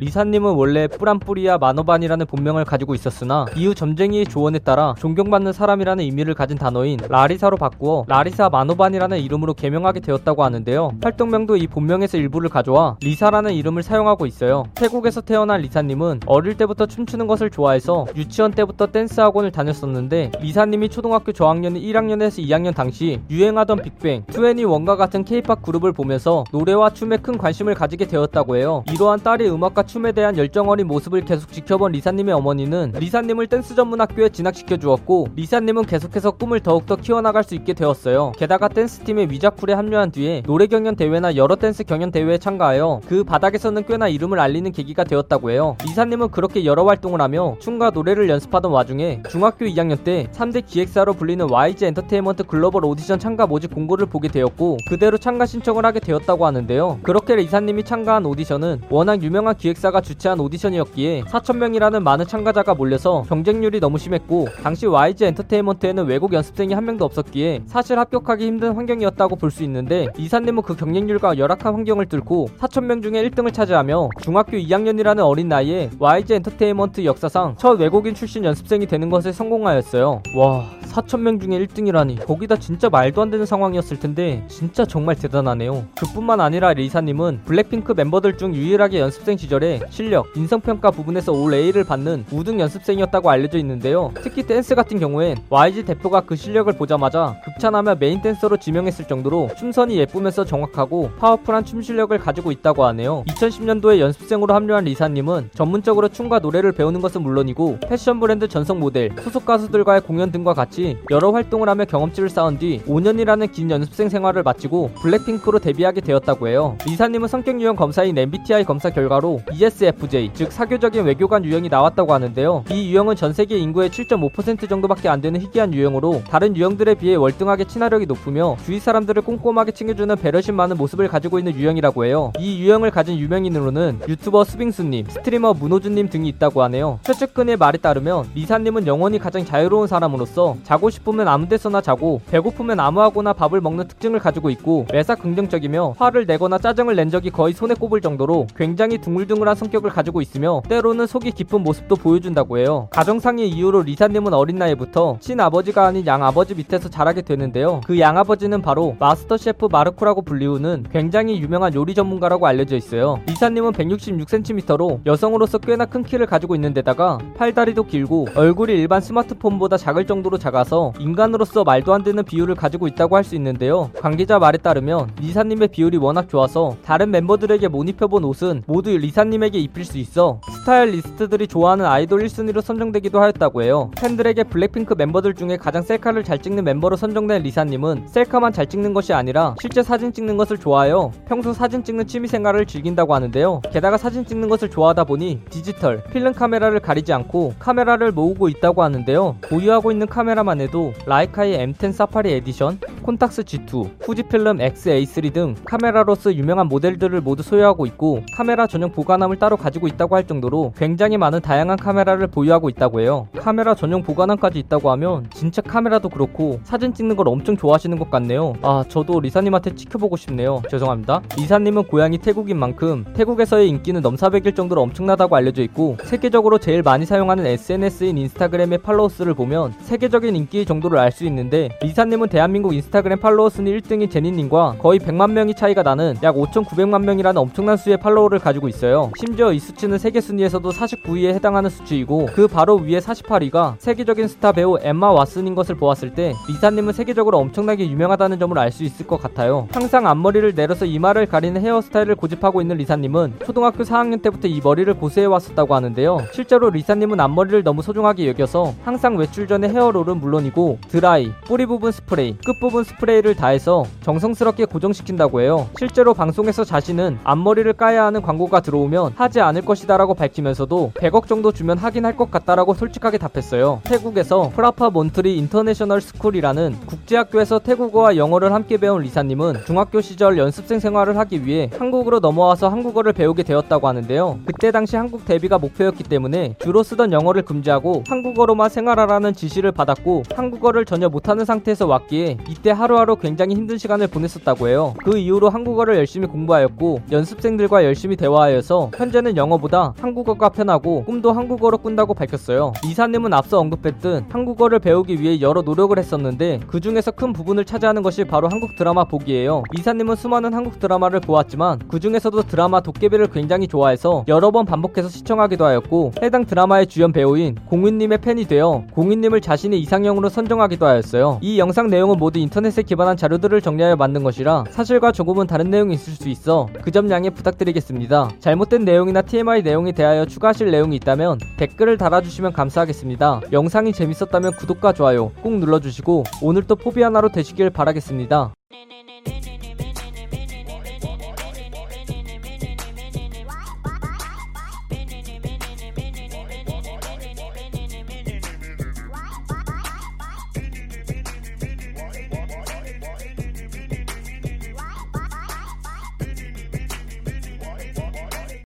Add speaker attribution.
Speaker 1: 리사님은 원래 쁘란쁘리야 마노반이라는 본명을 가지고 있었으나 이후 점쟁이의 조언에 따라 존경받는 사람이라는 의미를 가진 단어인 라리사로 바꾸어 라리사 마노반이라는 이름으로 개명하게 되었다고 하는데요. 활동명도 이 본명에서 일부를 가져와 리사라는 이름을 사용하고 있어요. 태국에서 태어난 리사님은 어릴 때부터 춤추는 것을 좋아해서 유치원 때부터 댄스 학원을 다녔었는데 리사님이 초등학교 저학년 1학년에서 2학년 당시 유행하던 빅뱅, 2NE1과 같은 케이팝 그룹을 보면서 노래와 춤에 큰 관심을 가지게 되었다고 해요. 이러한 딸의 음악과 춤에 대한 열정 어린 모습을 계속 지켜본 리사님의 어머니는 리사님을 댄스 전문 학교에 진학시켜 주었고 리사님은 계속해서 꿈을 더욱더 키워나갈 수 있게 되었어요. 게다가 댄스팀인 위자쿨에 합류한 뒤에 노래 경연 대회나 여러 댄스 경연 대회에 참가하여 그 바닥에서는 꽤나 이름을 알리는 계기가 되었다고 해요. 리사님은 그렇게 여러 활동을 하며 춤과 노래를 연습하던 와중에 중학교 2학년 때 3대 기획사로 불리는 YG 엔터테인먼트 글로벌 오디션 참가 모집 공고를 보게 되었고 그대로 참가 신청을 하게 되었다고 하는데요. 그렇게 리사님이 참가한 오디션은 워낙 유명한 기획사가 주최한 오디션이었기에 4천명이라는 많은 참가자가 몰려서 경쟁률이 너무 심했고 당시 YG 엔터테인먼트에는 외국 연습생이 한 명도 없었기에 사실 합격하기 힘든 환경이었다고 볼 수 있는데 리사님은 그 경쟁률과 열악한 환경을 뚫고 4천명 중에 1등을 차지하며 중학교 2학년이라는 어린 나이에 YG 엔터테인먼트 역사상 첫 외국인 출신 연습생이 되는 것에 성공하였어요. 와 4천명 중에 1등이라니 거기다 진짜 말도 안 되는 상황이었을 텐데 진짜 정말 대단하네요. 그뿐만 아니라 리사님은 블랙핑크 멤버들 중 유일하게 연습생 시절에 실력, 인성평가 부분에서 all A를 받는 우등 연습생이었다고 알려져 있는데요. 특히 댄스 같은 경우엔 YG 대표가 그 실력을 보자마자 극찬하며 메인 댄서로 지명했을 정도로 춤선이 예쁘면서 정확하고 파워풀한 춤 실력을 가지고 있다고 하네요. 2010년도에 연습생으로 합류한 리사님은 전문적으로 춤과 노래를 배우는 것은 물론이고 패션 브랜드 전속 모델, 소속 가수들과의 공연 등과 같이 여러 활동을 하며 경험치를 쌓은 뒤 5년이라는 긴 연습생 생활을 마치고 블랙핑크로 데뷔하게 되었다고 해요. 리사님은 성격 유형 검사인 MBTI 검사 결과로 ESFJ, 즉 사교적인 외교관 유형이 나왔다고 하는데요. 이 유형은 전 세계 인구의 7.5% 정도밖에 안 되는 희귀한 유형으로 다른 유형들에 비해 월등하게 친화력이 높으며 주위 사람들을 꼼꼼하게 챙겨주는 배려심 많은 모습을 가지고 있는 유형이라고 해요. 이 유형을 가진 유명인으로는 유튜버 수빙수님, 스트리머 문호준님 등이 있다고 하네요. 최측근의 말에 따르면 리사님은 영원히 가장 자유로운 사람으로서 자고 싶으면 아무 데서나 자고 배고프면 아무하고나 밥을 먹는 특징을 가지고 있고 매사 긍정적이며 화를 내거나 짜증을 낸 적이 거의 손에 꼽을 정도로 굉장히 둥글둥글 한 성격을 가지고 있으며 때로는 속이 깊은 모습도 보여준다고 해요. 가정상의 이유로 리사님은 어린 나이부터 친아버지가 아닌 양아버지 밑에서 자라게 되는데요. 그 양아버지는 바로 마스터 셰프 마르코라고 불리우는 굉장히 유명한 요리 전문가라고 알려져 있어요. 리사님은 166cm로 여성으로서 꽤나 큰 키를 가지고 있는데다가 팔다리도 길고 얼굴이 일반 스마트폰보다 작을 정도로 작아서 인간으로서 말도 안 되는 비율을 가지고 있다고 할 수 있는데요. 관계자 말에 따르면 리사님의 비율이 워낙 좋아서 다른 멤버들에게 못 입혀본 옷은 모두 리사님 에게 입힐 수 있어 스타일리스트들이 좋아하는 아이돌 1순위로 선정되기도 하였다고 해요. 팬들에게 블랙핑크 멤버들 중에 가장 셀카를 잘 찍는 멤버로 선정된 리사님은 셀카만 잘 찍는 것이 아니라 실제 사진 찍는 것을 좋아하여 평소 사진 찍는 취미생활을 즐긴다고 하는데요. 게다가 사진 찍는 것을 좋아하다 보니 디지털, 필름 카메라를 가리지 않고 카메라를 모으고 있다고 하는데요. 보유하고 있는 카메라만 해도 라이카의 M10 사파리 에디션, 콘탁스 G2, 후지필름 X-A3 등 카메라로서 유명한 모델들을 모두 소유하고 있고 카메라 전용 보관함을 따로 가지고 있다고 할 정도로 굉장히 많은 다양한 카메라를 보유하고 있다고 해요. 카메라 전용 보관함까지 있다고 하면 진짜 카메라도 그렇고 사진 찍는 걸 엄청 좋아하시는 것 같네요. 아 저도 리사님한테 지켜보고 싶네요. 죄송합니다. 리사님은 고향이 태국인 만큼 태국에서의 인기는 넘사벽일 정도로 엄청나다고 알려져 있고 세계적으로 제일 많이 사용하는 SNS인 인스타그램의 팔로워 수를 보면 세계적인 인기의 정도를 알 수 있는데 리사님은 대한민국 인스타 그램 팔로워 순위 1등인 제니님과 거의 100만 명이 차이가 나는 약 5,900만 명이라는 엄청난 수의 팔로워를 가지고 있어요. 심지어 이 수치는 세계 순위에서도 49위에 해당하는 수치이고 그 바로 위에 48위가 세계적인 스타 배우 엠마 왓슨인 것을 보았을 때 리사님은 세계적으로 엄청나게 유명하다는 점을 알 수 있을 것 같아요. 항상 앞머리를 내려서 이마를 가리는 헤어스타일을 고집하고 있는 리사님은 초등학교 4학년 때부터 이 머리를 고수해 왔었다고 하는데요. 실제로 리사님은 앞머리를 너무 소중하게 여겨서 항상 외출 전에 헤어롤은 물론이고 드라이, 뿌리 부분 스프레이, 끝 부분 스프레이를 다해서 정성스럽게 고정시킨다고 해요. 실제로 방송에서 자신은 앞머리를 까야 하는 광고가 들어오면 하지 않을 것이다라고 밝히면서도 100억 정도 주면 하긴 할 것 같다라고 솔직하게 답했어요. 태국에서 프라파 몬트리 인터내셔널 스쿨이라는 국제학교에서 태국어와 영어를 함께 배운 리사님은 중학교 시절 연습생 생활을 하기 위해 한국으로 넘어와서 한국어를 배우게 되었다고 하는데요. 그때 당시 한국 데뷔가 목표였기 때문에 주로 쓰던 영어를 금지하고 한국어로만 생활하라는 지시를 받았고 한국어를 전혀 못하는 상태에서 왔기에 이때 하루하루 굉장히 힘든 시간을 보냈었다고 해요. 그 이후로 한국어를 열심히 공부하였고 연습생들과 열심히 대화하여서. 현재는 영어보다 한국어가 편하고 꿈도 한국어로 꾼다고 밝혔어요. 이사님은 앞서 언급했듯 한국어를 배우기 위해 여러 노력을 했었는데 그 중에서 큰 부분을 차지하는 것이 바로 한국 드라마 보기예요. 이사님은 수많은 한국 드라마를 보았지만 그 중에서도 드라마 도깨비를 굉장히 좋아해서 여러 번 반복해서 시청하기도 하였고 해당 드라마의 주연 배우인 공인님의 팬이 되어 공인님을 자신의 이상형으로 선정하기도 하였어요. 이 영상 내용은 모두 인터넷 에 기반한 자료들을 정리하여 만든 것이라 사실과 조금은 다른 내용이 있을 수 있어 그 점 양해 부탁드리겠습니다. 잘못된 내용이나 TMI 내용에 대하여 추가하실 내용이 있다면 댓글을 달아주시면 감사하겠습니다. 영상이 재밌었다면 구독과 좋아요 꼭 눌러주시고 오늘도 포비 하나로 되시길 바라겠습니다.